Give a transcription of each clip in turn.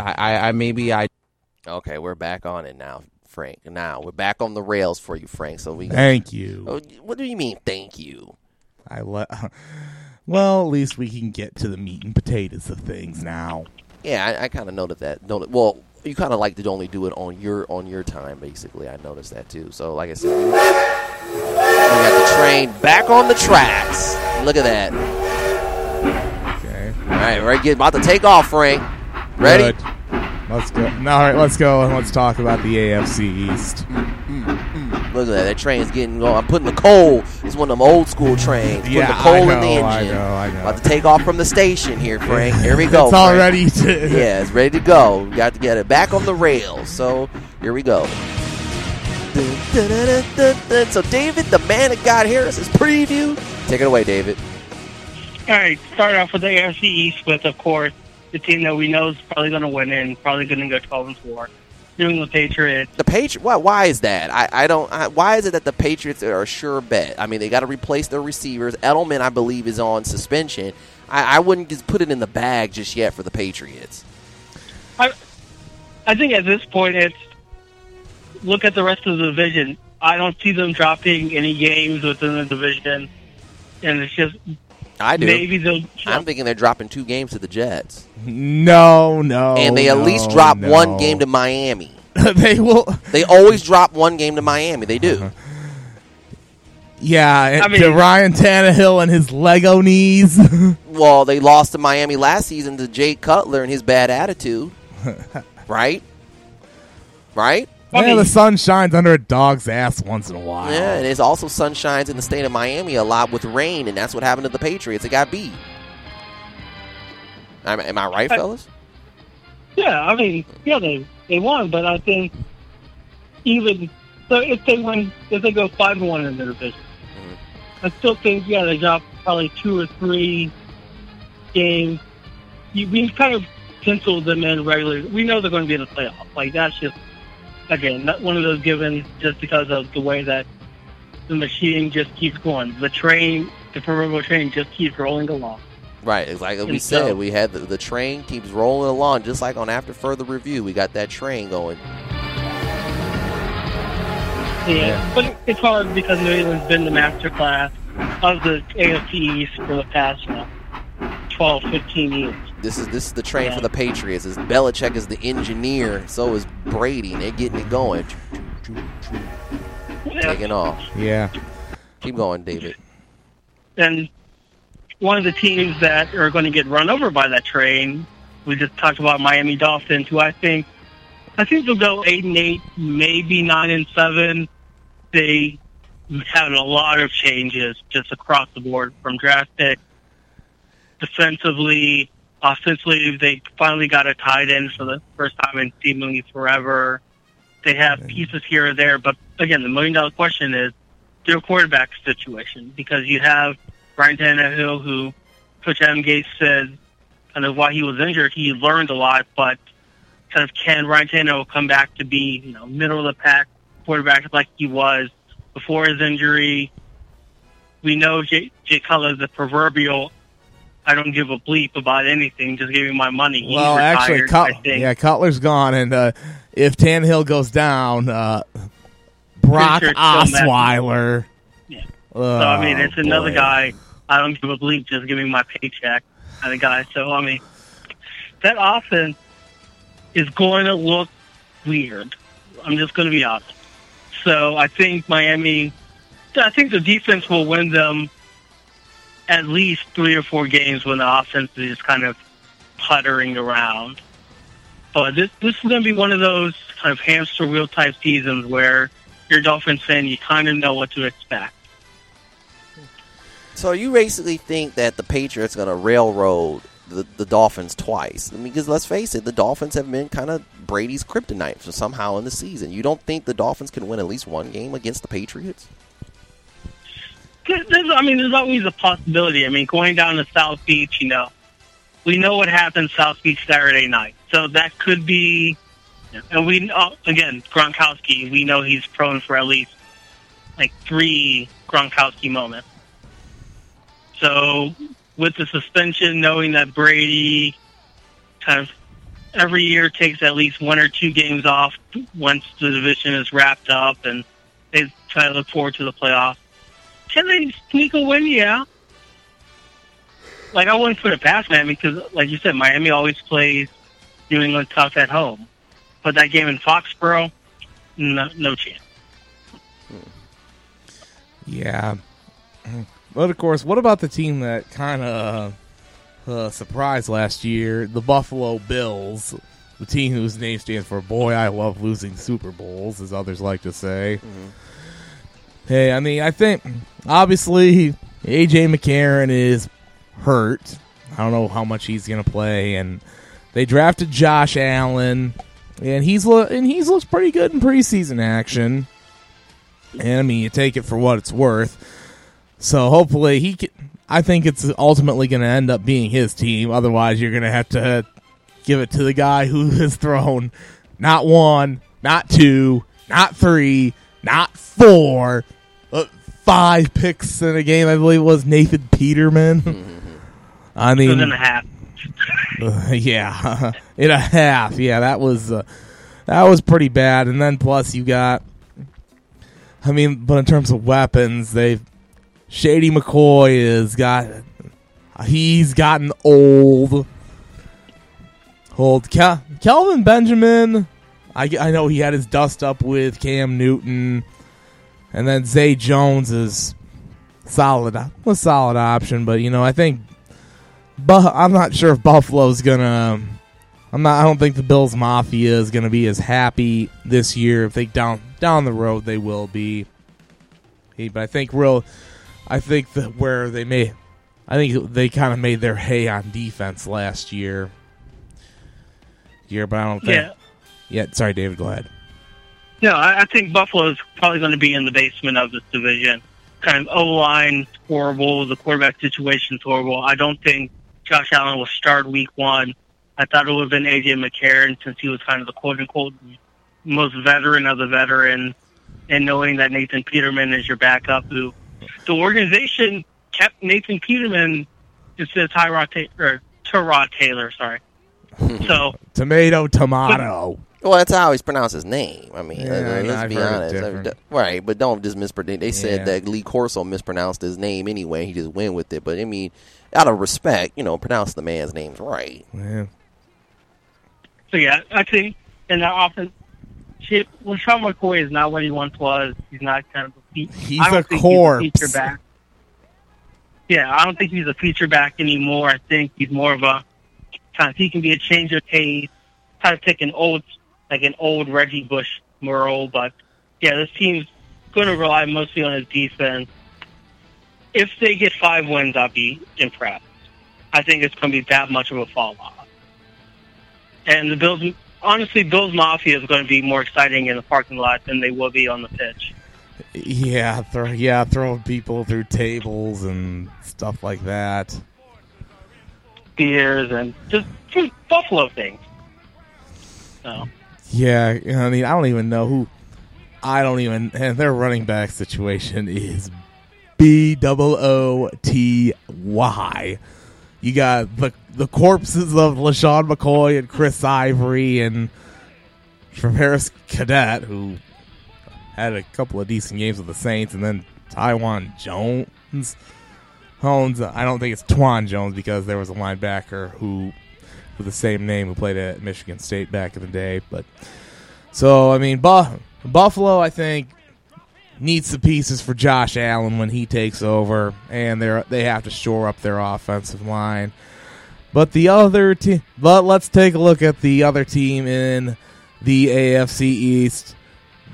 I, I, I maybe I Okay, we're back on it now, Frank. Now we're back on the rails for you, Frank. So we. Thank you. Oh, what do you mean? Thank you. I le- Well, at least we can get to the meat and potatoes of things now. Yeah, I, I kind of noted that. Noted, well, you kind of like to only do it on your on your time, basically. I noticed that too. So, like I said, we got the train back on the tracks. Look at that. Okay. All right, we're get, about to take off, Frank. Ready? Good. Let's go. All right, let's go and let's talk about the AFC East. Look at that. That train's getting going. I'm putting the coal. It's one of them old school trains. Putting Yeah, the coal I in the engine. I know, I know. About to take off from the station here, Frank. Here we go. It's all ready to. yeah, it's ready to go. We got to get it back on the rails. So here we go. So David, the man of God Harris's preview. Take it away, David. All right, start off with the AFC East with, of course, the team that we know is probably going to win and probably going to go 12 and 4. New England Patriots. The Patriots. Why, why is that? I, I don't. I, why is it that the Patriots are a sure bet? I mean, they got to replace their receivers. Edelman, I believe, is on suspension. I, I wouldn't just put it in the bag just yet for the Patriots. I, I think at this point, it's look at the rest of the division. I don't see them dropping any games within the division, and it's just I do. maybe they'll. I'm thinking they're dropping two games to the Jets, No, no. and they at no, least drop no. one game to Miami. they will. They always drop one game to Miami. They do. Uh-huh. Yeah, I mean- to Ryan Tannehill and his Lego knees. Well, they lost to Miami last season to Jay Cutler and his bad attitude. right? Right? I yeah, the sun shines under a dog's ass once in a while. Yeah, and it's also sun shines in the state of Miami a lot with rain, and that's what happened to the Patriots. They got beat. Am, am I right, I- fellas? Yeah, I mean, yeah, they they won, but I think even so, if they win, if they go five and one in the division, Mm-hmm. I still think yeah, they drop probably two or three games. You, we kind of penciled them in regularly. We know they're going to be in the playoff. Like that's just again not one of those given just because of the way that the machine just keeps going. The train, the proverbial train, just keeps rolling along. Right. It's like we And said, we had the, the train keeps rolling along, just like on After Further Review. We got that train going. Yeah, but it's hard because New England's been the master class of the AFC East for the past you know, 12, 15 years. This is this is the train Yeah. for the Patriots. Is Belichick is the engineer, so is Brady, and they're getting it going. Taking off. Yeah. Keep going, David. And one of the teams that are going to get run over by that train, we just talked about Miami Dolphins, who I think, I think they'll go eight and eight, maybe nine and seven. They had a lot of changes just across the board from draft pick, defensively, offensively. They finally got a tight end for the first time in seemingly forever. They have pieces here or there, but again, the million dollar question is their quarterback situation because you have Ryan Tannehill, who Coach Adam Gase said kind of while he was injured, he learned a lot, but kind of can Ryan Tannehill come back to be, you know, middle of the pack quarterback like he was before his injury? We know Jay, Jay Cutler, the proverbial, I don't give a bleep about anything, just give me my money. He's well, actually, retired, I Cut- yeah, Cutler's gone, and uh, if Tannehill goes down, uh, Brock sure Osweiler. Yeah. So So I mean, it's another boy. guy. I don't give a bleep. Just give me my paycheck, kind of guy. So I mean, that offense is going to look weird. I'm just going to be honest. So I think Miami. I think the defense will win them at least three or four games when the offense is kind of puttering around. But this this is going to be one of those kind of hamster wheel type seasons where you're Dolphins fan, you kind of know what to expect. So you basically think that the Patriots going to railroad the, the Dolphins twice. I mean, because let's face it, the Dolphins have been kind of Brady's kryptonite for somehow in the season. You don't think the Dolphins can win at least one game against the Patriots? There's, I mean, there's always a possibility. I mean, going down to South Beach, you know, we know what happened South Beach Saturday night, so that could be. And we uh, again, Gronkowski. We know he's prone for at least like three Gronkowski moments. So with the suspension, knowing that Brady kind of every year takes at least one or two games off once the division is wrapped up, and they try to look forward to the playoffs. Can they sneak a win? Yeah. Like I wouldn't put it past Miami because, like you said, Miami always plays New England tough at home. But that game in Foxborough, no, no chance. Yeah. But of course, what about the team that kind of uh, surprised last year? The Buffalo Bills, the team whose name stands for "Boy, I love losing Super Bowls," as others like to say. Mm-hmm. Hey, I mean, I think obviously AJ McCarron is hurt. I don't know how much he's going to play, and they drafted Josh Allen, and he's lo- and he's looked pretty good in preseason action. And I mean, you take it for what it's worth. So hopefully he can. I think it's ultimately going to end up being his team. Otherwise, you're going to have to give it to the guy who has thrown not one, not two, not three, not four, but five picks in a game. I believe it was Nathan Peterman. I mean, in a half. Uh, yeah, in a half. Yeah, that was uh, that was pretty bad. And then plus you got. I mean, but in terms of weapons, they've Shady McCoy has got he's gotten old. Old Kel- Kelvin Benjamin. I, I know he had his dust up with Cam Newton, and then Zay Jones is solid, a solid option. But you know, I think, but I'm not sure if Buffalo's gonna. I'm not. I don't think the Bills Mafia is gonna be as happy this year. If they down down the road, they will be. But I think real I think that where they may, I think they kind of made their hay on defense last year. Year, but I don't think. Yeah. Yeah. Sorry, David. Go ahead. No, I, I think Buffalo is probably going to be in the basement of this division. Kind of O line horrible. The quarterback situation is horrible. I don't think Josh Allen will start Week One. I thought it would have been AJ McCarron since he was kind of the quote unquote most veteran of the veterans, and knowing that Nathan Peterman is your backup, who the organization kept Nathan Peterman instead of Tyrod Taylor, Tyrod Taylor. Sorry. so tomato, tomato. Well, that's how he's pronounced his name. I mean, Yeah, I know, let's I've be honest. Right? But don't just mispronounce. They said Yeah. that Lee Corso mispronounced his name anyway. He just went with it. But I mean, out of respect, you know, pronounce the man's names right. Yeah. So yeah, I think in that offense, shit, LeSean McCoy is not what he once was. He's not kind of a fe- He's I don't a think corpse. He's a feature back. Yeah, I don't think he's a feature back anymore. I think he's more of a kind of he can be a change of pace, kind of take an old like an old Reggie Bush Merle. But yeah, this team's going to rely mostly on his defense. If they get five wins, I'll be impressed. I think it's going to be that much of a fall off. And the Bills, honestly, Bills Mafia is going to be more exciting in the parking lot than they will be on the pitch. Yeah, throw, yeah, throwing people through tables and stuff like that. Beers and just, just Buffalo things. So, Yeah, I mean, I don't even know who. I don't even. And their running back situation is B double O T Y. You got the the corpses of LeSean McCoy and Chris Ivory and Travaris Cadet, who had a couple of decent games with the Saints, and then Taiwan Jones. Jones, I don't think it's Twan Jones because there was a linebacker who with the same name who played at Michigan State back in the day. But so I mean, Bu- Buffalo, I think needs the pieces for Josh Allen when he takes over, and they they have to shore up their offensive line. But the other team, but let's take a look at the other team in the AFC East,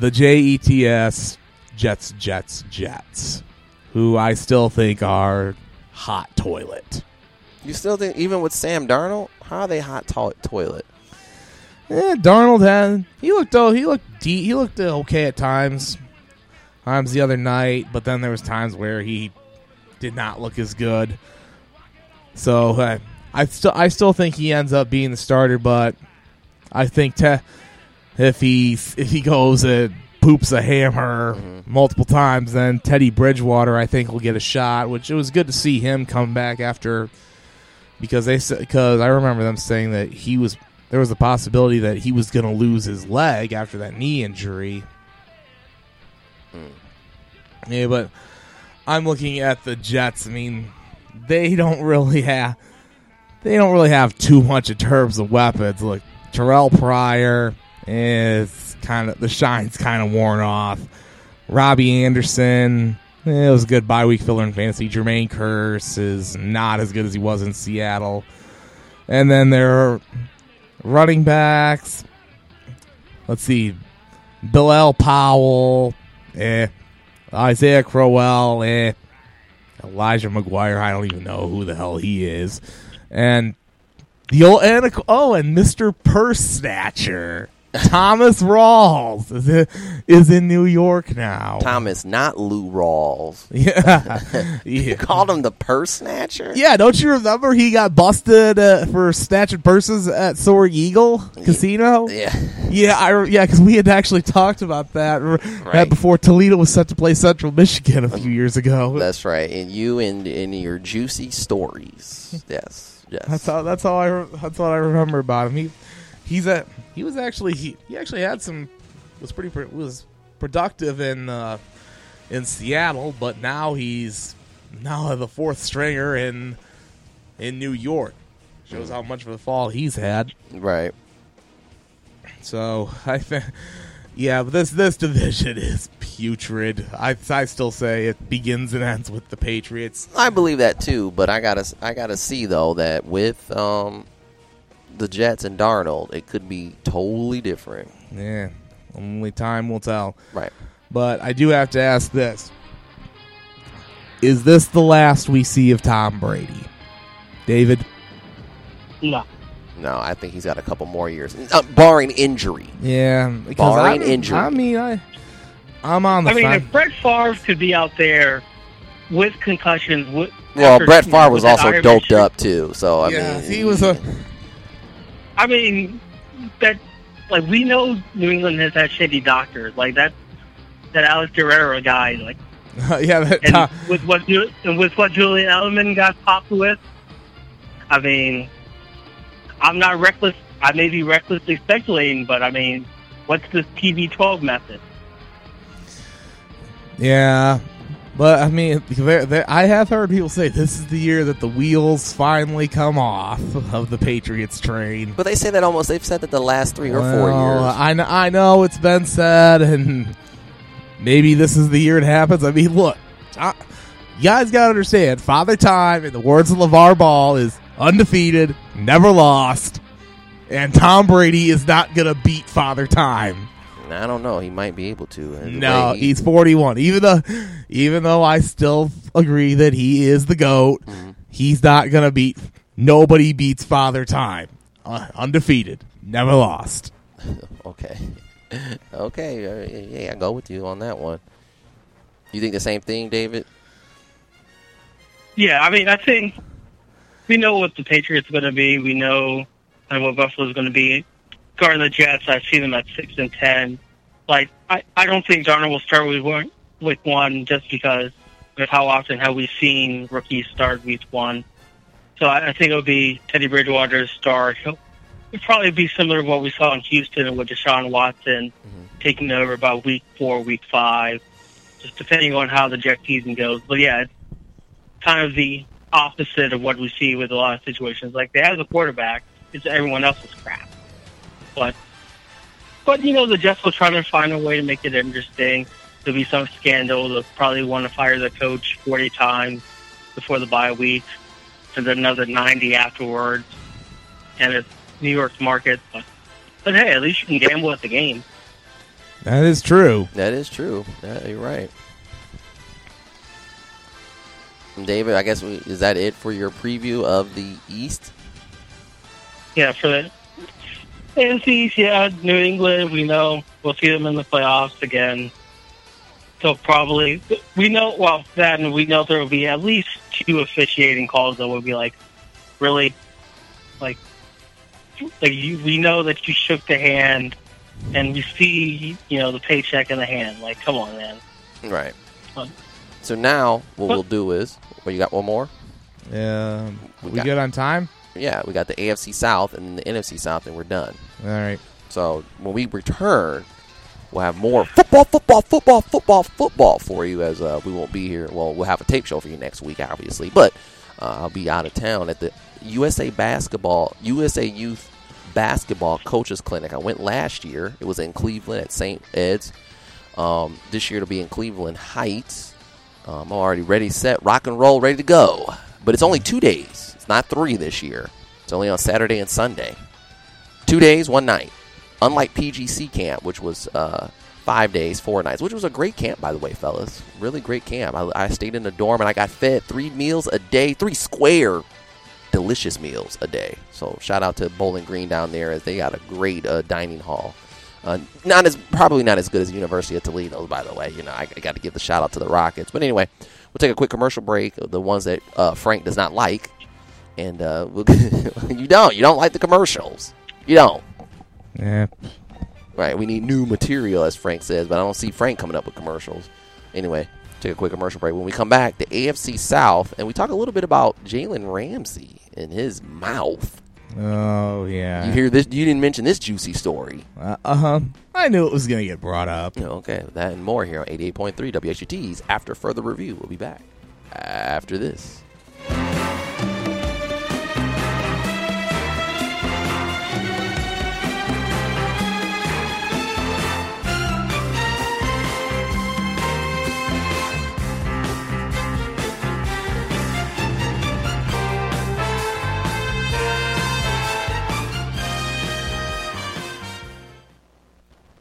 the JETS Jets, Jets, Jets, who I still think are hot toilet. You still think even with Sam Darnold, how are they hot to- toilet? Eh, Darnold had he looked oh he looked de- he looked okay at times. Times the other night, but then there was times where he did not look as good. So uh, I still I still think he ends up being the starter, but I think te- if he if he goes and poops a hammer multiple times, then Teddy Bridgewater I think will get a shot. Which it was good to see him come back after because they because I remember them saying that he was there was a possibility that he was going to lose his leg after that knee injury. Hmm. Yeah, but I'm looking at the Jets. I mean, they don't really have they don't really have too much in terms of weapons. Look, Terrelle Pryor is kind of the shine's kind of worn off. Robby Anderson, it was a good bye week filler in fantasy. Jermaine Kearse is not as good as he was in Seattle. And then there are running backs. Let's see. Bilal Powell, eh. Isaiah Crowell, eh. Elijah McGuire, I don't even know who the hell he is. And the old and oh, and Mr. Purse Snatcher. Thomas Rawls is in, is in New York now. Thomas, not Lou Rawls. Yeah. You called him the purse snatcher? Yeah, don't you remember he got busted uh, for snatching purses at Soaring Eagle Casino? Yeah. Yeah, I yeah, because we had actually talked about that right Right. before Toledo was set to play Central Michigan a few years ago. That's right. And you and, and your juicy stories. Yes. Yes. That's all. That's all I. That's all I remember about him. He, he's a. He was actually. He, he actually had some. Was pretty. Was productive in. Uh, in Seattle, but now he's now the fourth stringer in in New York. Shows how much of a fall he's had. right. So I think, yeah, but this this division is putrid. I I still say it begins and ends with the Patriots. I believe that too, but I gotta I gotta see though that with um the Jets and Darnold, it could be totally different. Yeah, only time will tell. Right. But I do have to ask this: Is this the last we see of Tom Brady, David? No. No, I think he's got a couple more years, uh, barring injury. Yeah, Barring I, injury. I mean, I I'm on the. I mean, fence. if Brett Favre could be out there with concussions, with, Well, after, Brett you know, Favre was also doped up too, so I yeah, mean, he was a. I mean, that like we know New England has had shitty doctors, like that that Alex Guerrero guy, like yeah, that and Tom, with what and with what Julian Edelman got popped with. I mean, I'm not reckless. I may be recklessly speculating, but I mean, what's this TB12 method? Yeah, but I mean, there, there, I have heard people say this is the year that the wheels finally come off of the Patriots train. but they say that almost. They've said that the last three or four years. I know, I know it's been said, and maybe this is the year it happens. I mean, look, I, you guys got to understand, Father Time, in the words of LeVar Ball, is undefeated, never lost, and Tom Brady is not going to beat Father Time. I don't know. He might be able to. And No, he- he's 41. Even though, even though I still agree that he is the goat, Mm-hmm. he's not gonna beat. Nobody beats Father Time. Uh, undefeated, never lost. okay. okay. Uh, yeah, I go with you on that one. You think the same thing, David? Yeah, I mean, I think we know what the Patriots are going to be. We know kind of what Buffalo's going to be. Guarding the Jets, I see them at six and ten. Like, I, I don't think Darnold will start with one, week one just because of how often have we seen rookies start week one. So I, I think it'll be Teddy Bridgewater's start. He'll, it'll probably be similar to what we saw in Houston with Deshaun Watson mm-hmm. taking over about week four, week five, just depending on how the Jet season goes. But yeah, it's kind of the opposite of what we see with a lot of situations. Like they have the quarterback, it's everyone else's crap. But but you know the Jets will try to find a way to make it interesting. There'll be some scandal. They'll probably want to fire the coach forty times before the bye week, and then another ninety afterwards. And it's New York's market, but but hey, at least you can gamble at the game. That is true. That is true. Yeah, you're right. David, I guess we, is that it for your preview of the East? Yeah, for the AFC, yeah, New England, we know we'll see them in the playoffs again. So probably we know well then we know there will be at least two officiating calls that will be like, really, like, like you, we know that you shook the hand, and you see you know the paycheck in the hand. Like, come on, man. Right. Fun. So now what we'll do is, well, you got one more? Yeah, We we got- good on time? Yeah, we got the AFC South and the NFC South, and we're done. All right. So when we return, we'll have more football, football, football, football, football for you. As uh, we won't be here. Well, we'll have a tape show for you next week, obviously, but uh, I'll be out of town at the USA Basketball, USA Youth Basketball Coaches Clinic. I went last year. It was in Cleveland at St. Ed's. Um, this year it'll be in Cleveland Heights. Um, I'm already ready, set, rock and roll, ready to go. But it's only two days. It's not three this year. It's only on Saturday and Sunday. Two days, one night. Unlike PGC camp, which was uh, five days, four nights, which was a great camp, by the way, fellas. Really great camp. I, I stayed in the dorm and I got fed three meals a day, three square, delicious meals a day. So shout out to Bowling Green down there as they got a great uh, dining hall. Uh, not as probably not as good as University of Toledo, by the way. You know, I, I got to give the shout out to the Rockets. But anyway, we'll take a quick commercial break. The ones that uh, Frank does not like, and uh, we'll, you don't. You don't like the commercials. You don't. Yeah. Right, we need new material, as Frank says, but I don't see Frank coming up with commercials. Anyway, take a quick commercial break. When we come back, the AFC South, and we talk a little bit about Jalen Ramsey and his mouth. Oh yeah. You hear this? You didn't mention this juicy story. Uh huh. I knew it was gonna get brought up. Okay, that and more here on 88.3 WHUT's. After further review, we'll be back after this.